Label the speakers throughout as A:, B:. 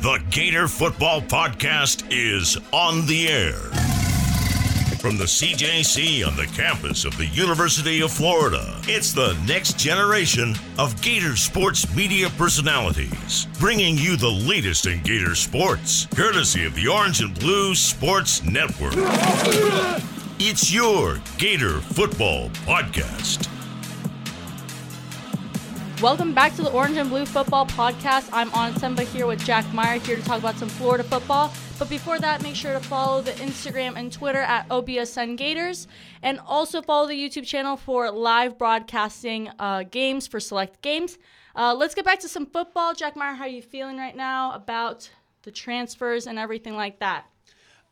A: The Gator Football Podcast is on the air. From the CJC on the campus of the University of Florida, it's the next generation of Gator sports media personalities, bringing you the latest in Gator sports, courtesy of the Orange and Blue Sports Network. It's your Gator Football Podcast.
B: Welcome back to the Orange and Blue Football Podcast. I'm Anna Tsemba here with Jack Meyer here to talk about some Florida football. But before that, make sure to follow the Instagram and Twitter at OBSN Gators, and also follow the YouTube channel for live broadcasting uh, games for select games. Uh, let's get back to some football. Jack Meyer, how are you feeling right now about the transfers and everything like that?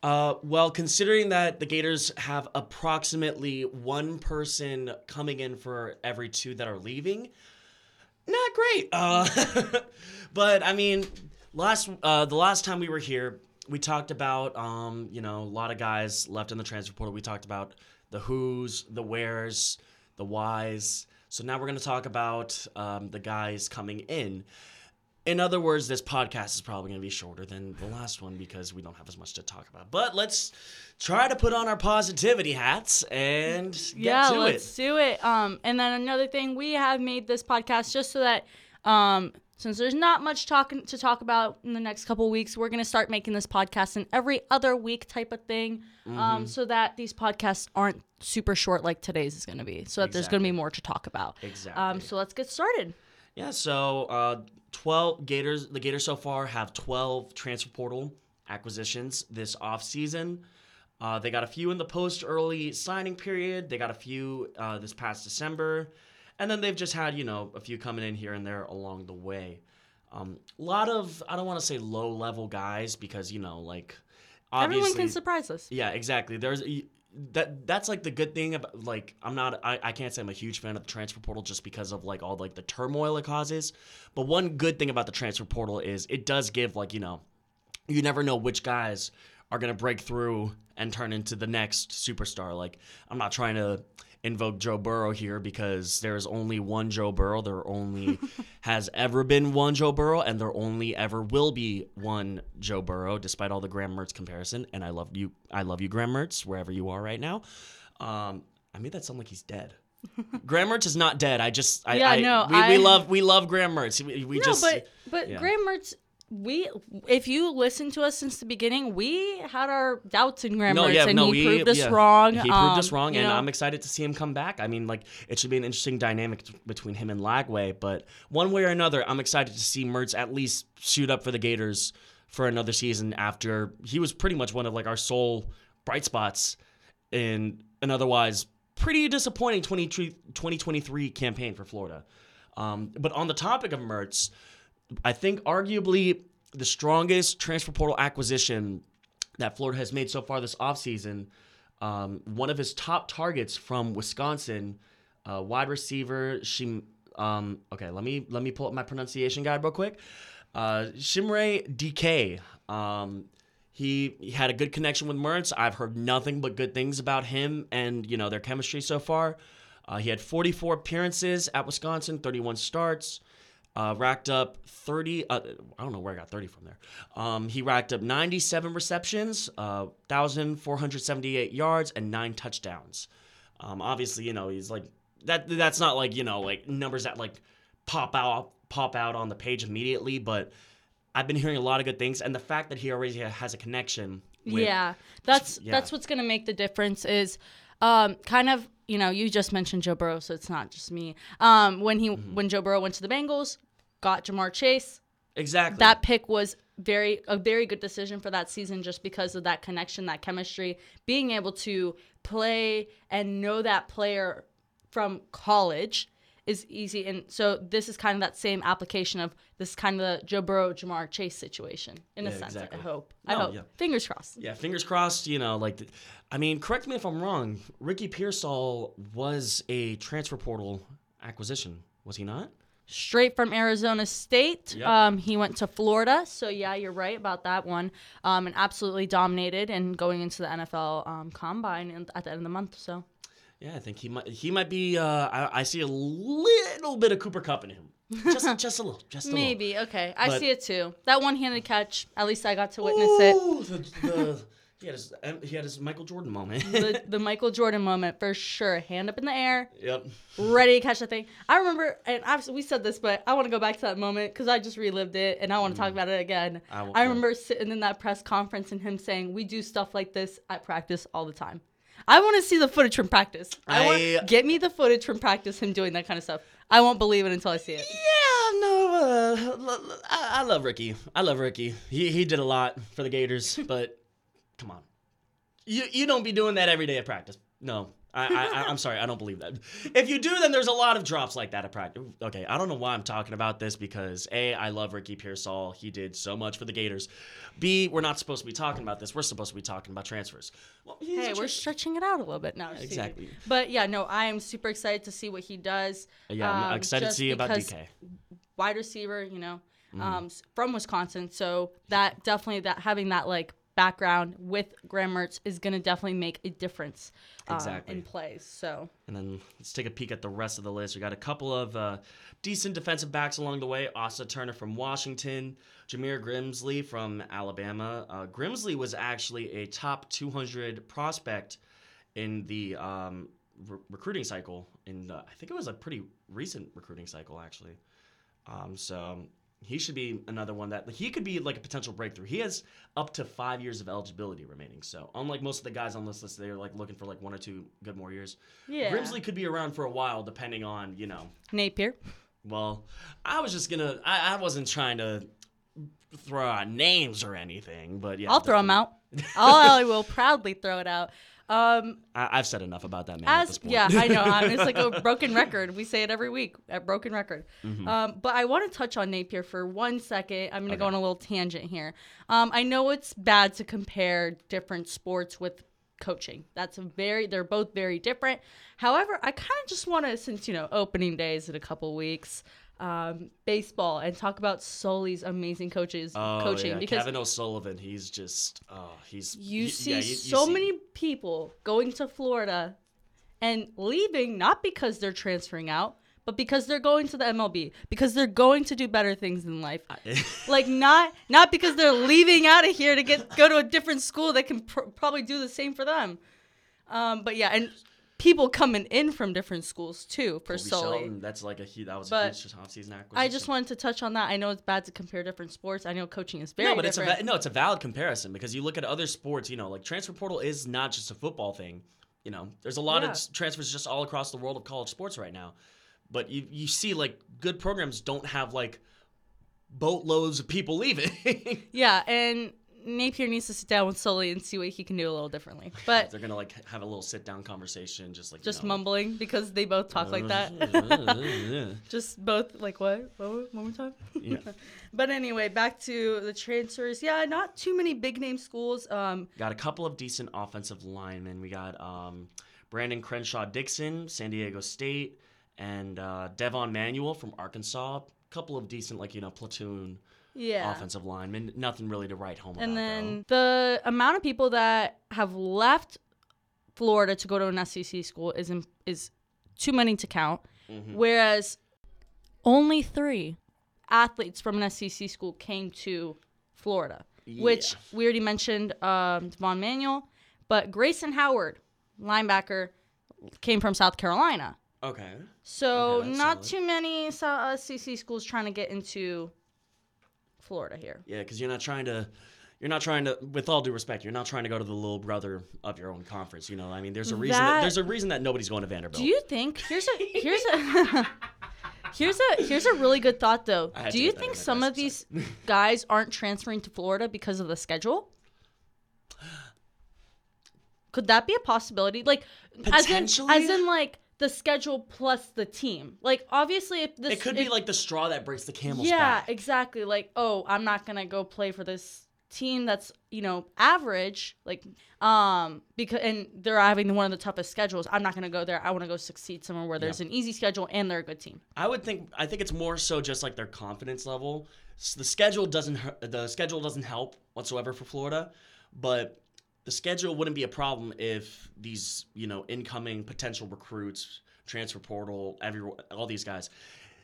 C: Uh, well, considering that the Gators have approximately one person coming in for every two that are leaving, not great. Uh, but I mean, last uh, the last time we were here, we talked about um, you know a lot of guys left in the transfer portal. We talked about the who's, the where's, the whys. So now we're going to talk about um, the guys coming in. In other words, this podcast is probably going to be shorter than the last one because we don't have as much to talk about. But let's try to put on our positivity hats and get
B: yeah,
C: to
B: let's
C: it.
B: do it. Um, and then another thing, we have made this podcast just so that um, since there's not much talking to talk about in the next couple of weeks, we're gonna start making this podcast an every other week type of thing,
C: Mm-hmm.
B: um, so that these podcasts aren't super short like today's is gonna be. So that there's gonna be more to talk about.
C: Exactly.
B: Um, so let's get started.
C: Yeah, so uh, 12 Gators, the Gators so far have 12 transfer portal acquisitions this offseason. Uh, they got a few in the post early signing period. They got a few uh, this past December. And then they've just had, you know, a few coming in here and there along the way. Um, a lot of, I don't want to say low level guys because, you know, like, obviously.
B: Everyone can surprise us.
C: Yeah, exactly. There's that. That's like the good thing about like I'm not. I, I can't say I'm a huge fan of the transfer portal just because of like all like the turmoil it causes. But one good thing about the transfer portal is it does give like you know, you never know which guys are gonna break through and turn into the next superstar. Like I'm not trying to invoke Joe Burrow here because there's only one Joe Burrow. There only has ever been one Joe Burrow, and there only ever will be one Joe Burrow, despite all the Graham Mertz comparison. And I love you, I love you, Graham Mertz, wherever you are right now. Um, I made that sound like he's dead. Graham Mertz is not dead. I just, I,
B: Yeah,
C: I,
B: no,
C: we,
B: I-
C: we love, we love Graham Mertz. We, we
B: no,
C: just,
B: but but
C: yeah.
B: Graham Mertz, we if you listen to us since the beginning, we had our doubts in Graham
C: no, yeah,
B: and
C: no,
B: he
C: we,
B: proved us
C: yeah.
B: wrong.
C: He proved
B: um,
C: us wrong, and
B: know.
C: I'm excited to see him come back. I mean, like it should be an interesting dynamic t- between him and Lagway, but one way or another, I'm excited to see Mertz at least shoot up for the Gators for another season after he was pretty much one of like our sole bright spots in an otherwise pretty disappointing 23 2023 campaign for Florida. Um, but on the topic of Mertz, I think arguably the strongest transfer portal acquisition that Florida has made so far this offseason. Um, one of his top targets from Wisconsin, uh, wide receiver Shim. Um, okay, let me let me pull up my pronunciation guide real quick. Uh, Chimere Dike. Um, he, he had a good connection with Mertz. I've heard nothing but good things about him and you know their chemistry so far. Uh, he had 44 appearances at Wisconsin, 31 starts. Uh, racked up 30. Uh, I don't know where I got 30 from there. Um, he racked up 97 receptions, uh, 1,478 yards, and nine touchdowns. Um, obviously, you know he's like that. That's not like you know like numbers that like pop out pop out on the page immediately, but I've been hearing a lot of good things, and the fact that he already has a connection. With,
B: yeah, that's
C: yeah.
B: that's what's gonna make the difference. Is um, kind of you know you just mentioned Joe Burrow, so it's not just me. Um, when he
C: Mm-hmm.
B: when Joe Burrow went to the Bengals, got Ja'Marr Chase.
C: exactly
B: That pick was very a very good decision for that season just because of that connection, that chemistry, being able to play and know that player from college is easy. And so this is kind of that same application of this kind of the Joe Burrow, Ja'Marr Chase situation in a sense.
C: exactly.
B: I hope. I hope.
C: yeah.
B: Fingers crossed.
C: Yeah, fingers crossed. You know, like, I mean, correct me if I'm wrong. Ricky Pearsall was a transfer portal acquisition, was he not?
B: straight from Arizona State.
C: Yep.
B: Um, he went to Florida. So, yeah, you're right about that one. Um, and absolutely dominated and going into the NFL um, combine at the end of the month. So,
C: Yeah, I think he might. He might be. Uh, I, I see a little bit of Cooper Kupp in him. just just a little, just a
B: Maybe okay, I
C: But-
B: see it too. That one-handed catch, at least I got to witness it.
C: little. The, the, he had his he had his Michael Jordan moment.
B: The, the Michael Jordan moment for sure. Hand up in the air,
C: yep.
B: ready to catch the thing. I remember, and I've, we said this, but I want to go back to that moment because I just relived it and I want to talk about it again.
C: Mm. I
B: I remember sitting in that press conference and him saying, "We do stuff like this at practice all the time." I want to see the footage from practice. I,
C: I-
B: want get me the footage from practice. Him doing that kind of stuff. I won't believe it until I see it.
C: Yeah, no, uh, l- l- I, I love Ricky. I love Ricky. He he did a lot for the Gators, but come on, you you don't be doing that every day at practice. No, I, I I'm sorry, I don't believe that. If you do, then there's a lot of drops like that at practice. Okay, I don't know why I'm talking about this because a I love Ricky Pearsall. He did so much for the Gators. B we're not supposed to be talking about this. We're supposed to be talking about transfers. Well,
B: Hey, we're stretching it out a little bit now. kidding.
C: exactly.
B: But yeah, no, I am super excited to see what he does.
C: Yeah, I'm
B: um,
C: excited to see about Dike.
B: Wide receiver, you know,
C: Mm.
B: um, from Wisconsin. So that definitely that having that like background with Graham Mertz is gonna definitely make a difference um,
C: Exactly.
B: in plays. So
C: And then let's take a peek at the rest of the list. We got a couple of uh, decent defensive backs along the way. Asa Turner from Washington, Jameer Grimsley from Alabama. Uh, Grimsley was actually a top 200 prospect in the um, re- recruiting cycle. In uh, I think it was a pretty recent recruiting cycle actually. Um, so he should be another one that he could be like a potential breakthrough. He has up to five years of eligibility remaining. So unlike most of the guys on this list, they're like looking for like one or two good more years.
B: yeah,
C: Grimsley could be around for a while, depending on you know.
B: Napier.
C: Well, I was just gonna. I, I wasn't trying to throw out names or anything, but yeah,
B: I'll throw him
C: definitely.
B: out. I will proudly throw it out. Um,
C: I, I've said enough about that man
B: as yeah, I know. Mean, it's like a broken record. We say it every week at broken record.
C: Mm-hmm.
B: Um, but I want to touch on Napier for one second. I'm going to go on a little tangent here. Um, I know it's bad to compare different sports with coaching. That's a very. They're both very different. However, I kind of just want to, since you know opening days in a couple weeks. Um, baseball and talk about Sully's amazing coaches
C: Oh,
B: coaching
C: yeah.
B: because
C: Kevin O'Sullivan, he's just, oh, he's.
B: you
C: y-
B: see
C: yeah, you- you
B: so
C: see-
B: many people going to Florida and leaving not because they're transferring out, but because they're going to the MLB, because they're going to do better things in life. like not not because they're leaving out of here to get go to a different school that can pr- probably do the same for them. Um, but yeah, and people coming in from different schools too for
C: Colby
B: Sully.
C: That's like a huge. That was
B: But
C: a huge offseason acquisition.
B: I just wanted to touch on that. I know it's bad to compare different sports. I know coaching is very
C: no, but it's a no, it's a valid comparison because you look at other sports. You know, like transfer portal is not just a football thing. You know, there's a lot
B: Yeah.
C: of transfers just all across the world of college sports right now. But you you see like good programs don't have like boatloads of people leaving.
B: Yeah, and Napier needs to sit down with Sully and see what he can do a little differently. But
C: They're gonna like have a little sit down conversation, just like you
B: just
C: know,
B: mumbling because they both talk like that. just both like what? What? One more time.
C: Yeah.
B: But anyway, back to the transfers. Yeah, not too many big name schools. Um,
C: Got a couple of decent offensive linemen. We got um, Brandon Crenshaw-Dickson, San Diego State, and uh, Devon Manuel from Arkansas. A couple of decent, like, you know, platoon
B: yeah.
C: offensive linemen. Nothing really to write home
B: And
C: about, And
B: then the amount of people that have left Florida to go to an SEC school is in, is too many to count.
C: Mm-hmm.
B: Whereas only three athletes from an SEC school came to Florida, which we already mentioned um, Devon Manuel, but Grayson Howard, linebacker, came from South Carolina.
C: Okay.
B: So
C: Okay,
B: not
C: solid.
B: too many SEC schools trying to get into Florida here.
C: Yeah, because you're not trying to. You're not trying to, with all due respect, you're not trying to go to the little brother of your own conference. You know, I mean, there's a reason. That,
B: That-
C: there's a reason that nobody's going to Vanderbilt.
B: Do you think here's a here's a here's a here's a really good thought though. Do you think some of these guys aren't transferring to Florida because of the schedule? Could that be a possibility? Like as in,
C: Potentially.
B: as in like the schedule plus the team. Like obviously if this
C: it could
B: if-
C: be like the straw that breaks the camel's
B: yeah,
C: back.
B: Yeah, exactly. Like, oh, I'm not gonna go play for this team that's you know average. Like, um, because and they're having one of the toughest schedules. I'm not gonna go there. I want to go succeed somewhere where there's an easy schedule and they're a good team.
C: I would think I think it's more so just like their confidence level. S the schedule doesn't the schedule doesn't help whatsoever for Florida, but the schedule wouldn't be a problem if these you know incoming potential recruits, transfer portal, every all these guys.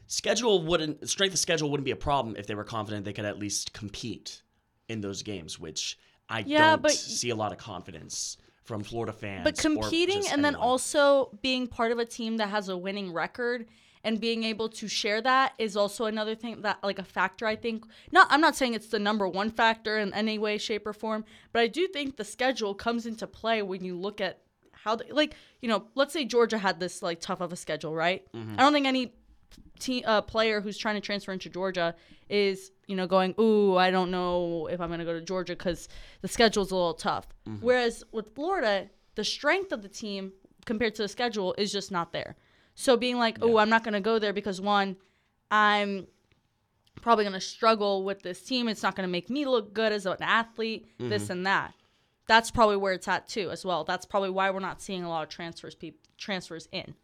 C: schedule wouldn't strength of schedule wouldn't be a problem if they were confident they could at least compete in those games, which I
B: Yeah,
C: don't
B: but-
C: see a lot of confidence from Florida fans.
B: But competing and then also being part of a team that has a winning record and being able to share that is also another thing that like a factor I think. Not I'm not saying it's the number one factor in any way shape or form, but I do think the schedule comes into play when you look at how they, like, you know, let's say Georgia had this like tough of a schedule, right? I don't think any team uh, player who's trying to transfer into Georgia is you know going ooh I don't know if I'm going to go to Georgia because the schedule's a little tough. Whereas with Florida, the strength of the team compared to the schedule is just not there. So being like oh I'm not going to go there because one I'm probably going to struggle with this team. It's not going to make me look good as an athlete. This mm-hmm. and that. That's probably where it's at too as well. That's probably why we're not seeing a lot of transfers peop transfers in.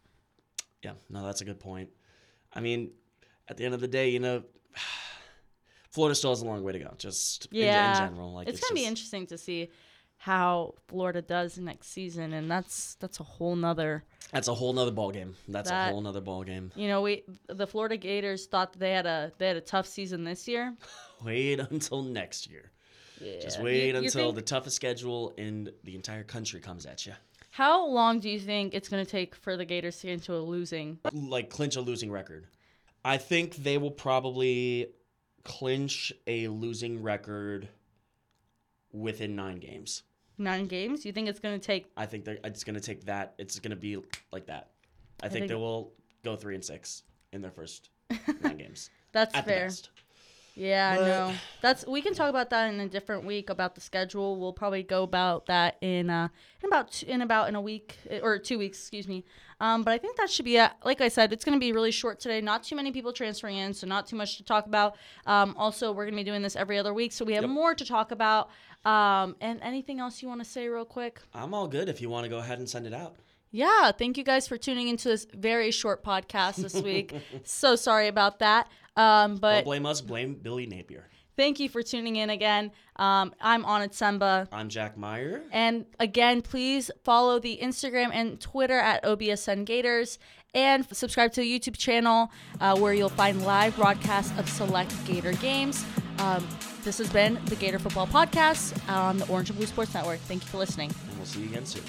C: Yeah, no, that's a good point. I mean, at the end of the day, you know, Florida still has a long way to go. Just in-
B: yeah,
C: in, general, like
B: it's, gonna be interesting to see how Florida does next season, and that's that's a whole nother.
C: That's a whole nother ball game. That's
B: That-
C: a whole nother ball game.
B: You know, we the Florida Gators thought they had a they had a tough season this year.
C: Wait until next year.
B: Yeah.
C: Just wait
B: You- you
C: until
B: think-
C: the toughest schedule in the entire country comes at you.
B: How long do you think it's gonna take for the Gators to get into a losing?
C: Like clinch a losing record. I think they will probably clinch a losing record within nine games.
B: Nine games? You think it's gonna take?
C: I think they're, it's going to take that. It's going to be like that. I, think,
B: think-
C: they will go three and six in their first nine games
B: That's fair. Yeah,
C: But-
B: know. That's we can talk about that in a different week about the schedule. We'll probably go about that in uh in about in about in a week eh, or two weeks, excuse me. Um, but I think that should be it. Like I said, it's going to be really short today. Not too many people transferring in, so not too much to talk about. Um, also, we're going to be doing this every other week, so we have
C: Yep.
B: more to talk about. Um, and anything else you want to say, real quick?
C: I'm all good if you want to go ahead and send it out.
B: Yeah, thank you guys for tuning into this very short podcast this week. so sorry about that. Um, but
C: Don't blame us. Blame Billy Napier.
B: Thank you for tuning in again. Um, I'm Anna Tsemba.
C: I'm Jack Meyer.
B: And again, please follow the Instagram and Twitter at OBSN Gators and subscribe to the YouTube channel uh, where you'll find live broadcasts of select Gator games. Um, this has been the Gator Football Podcast on the Orange and Blue Sports Network. Thank you for listening.
C: And we'll see you again soon.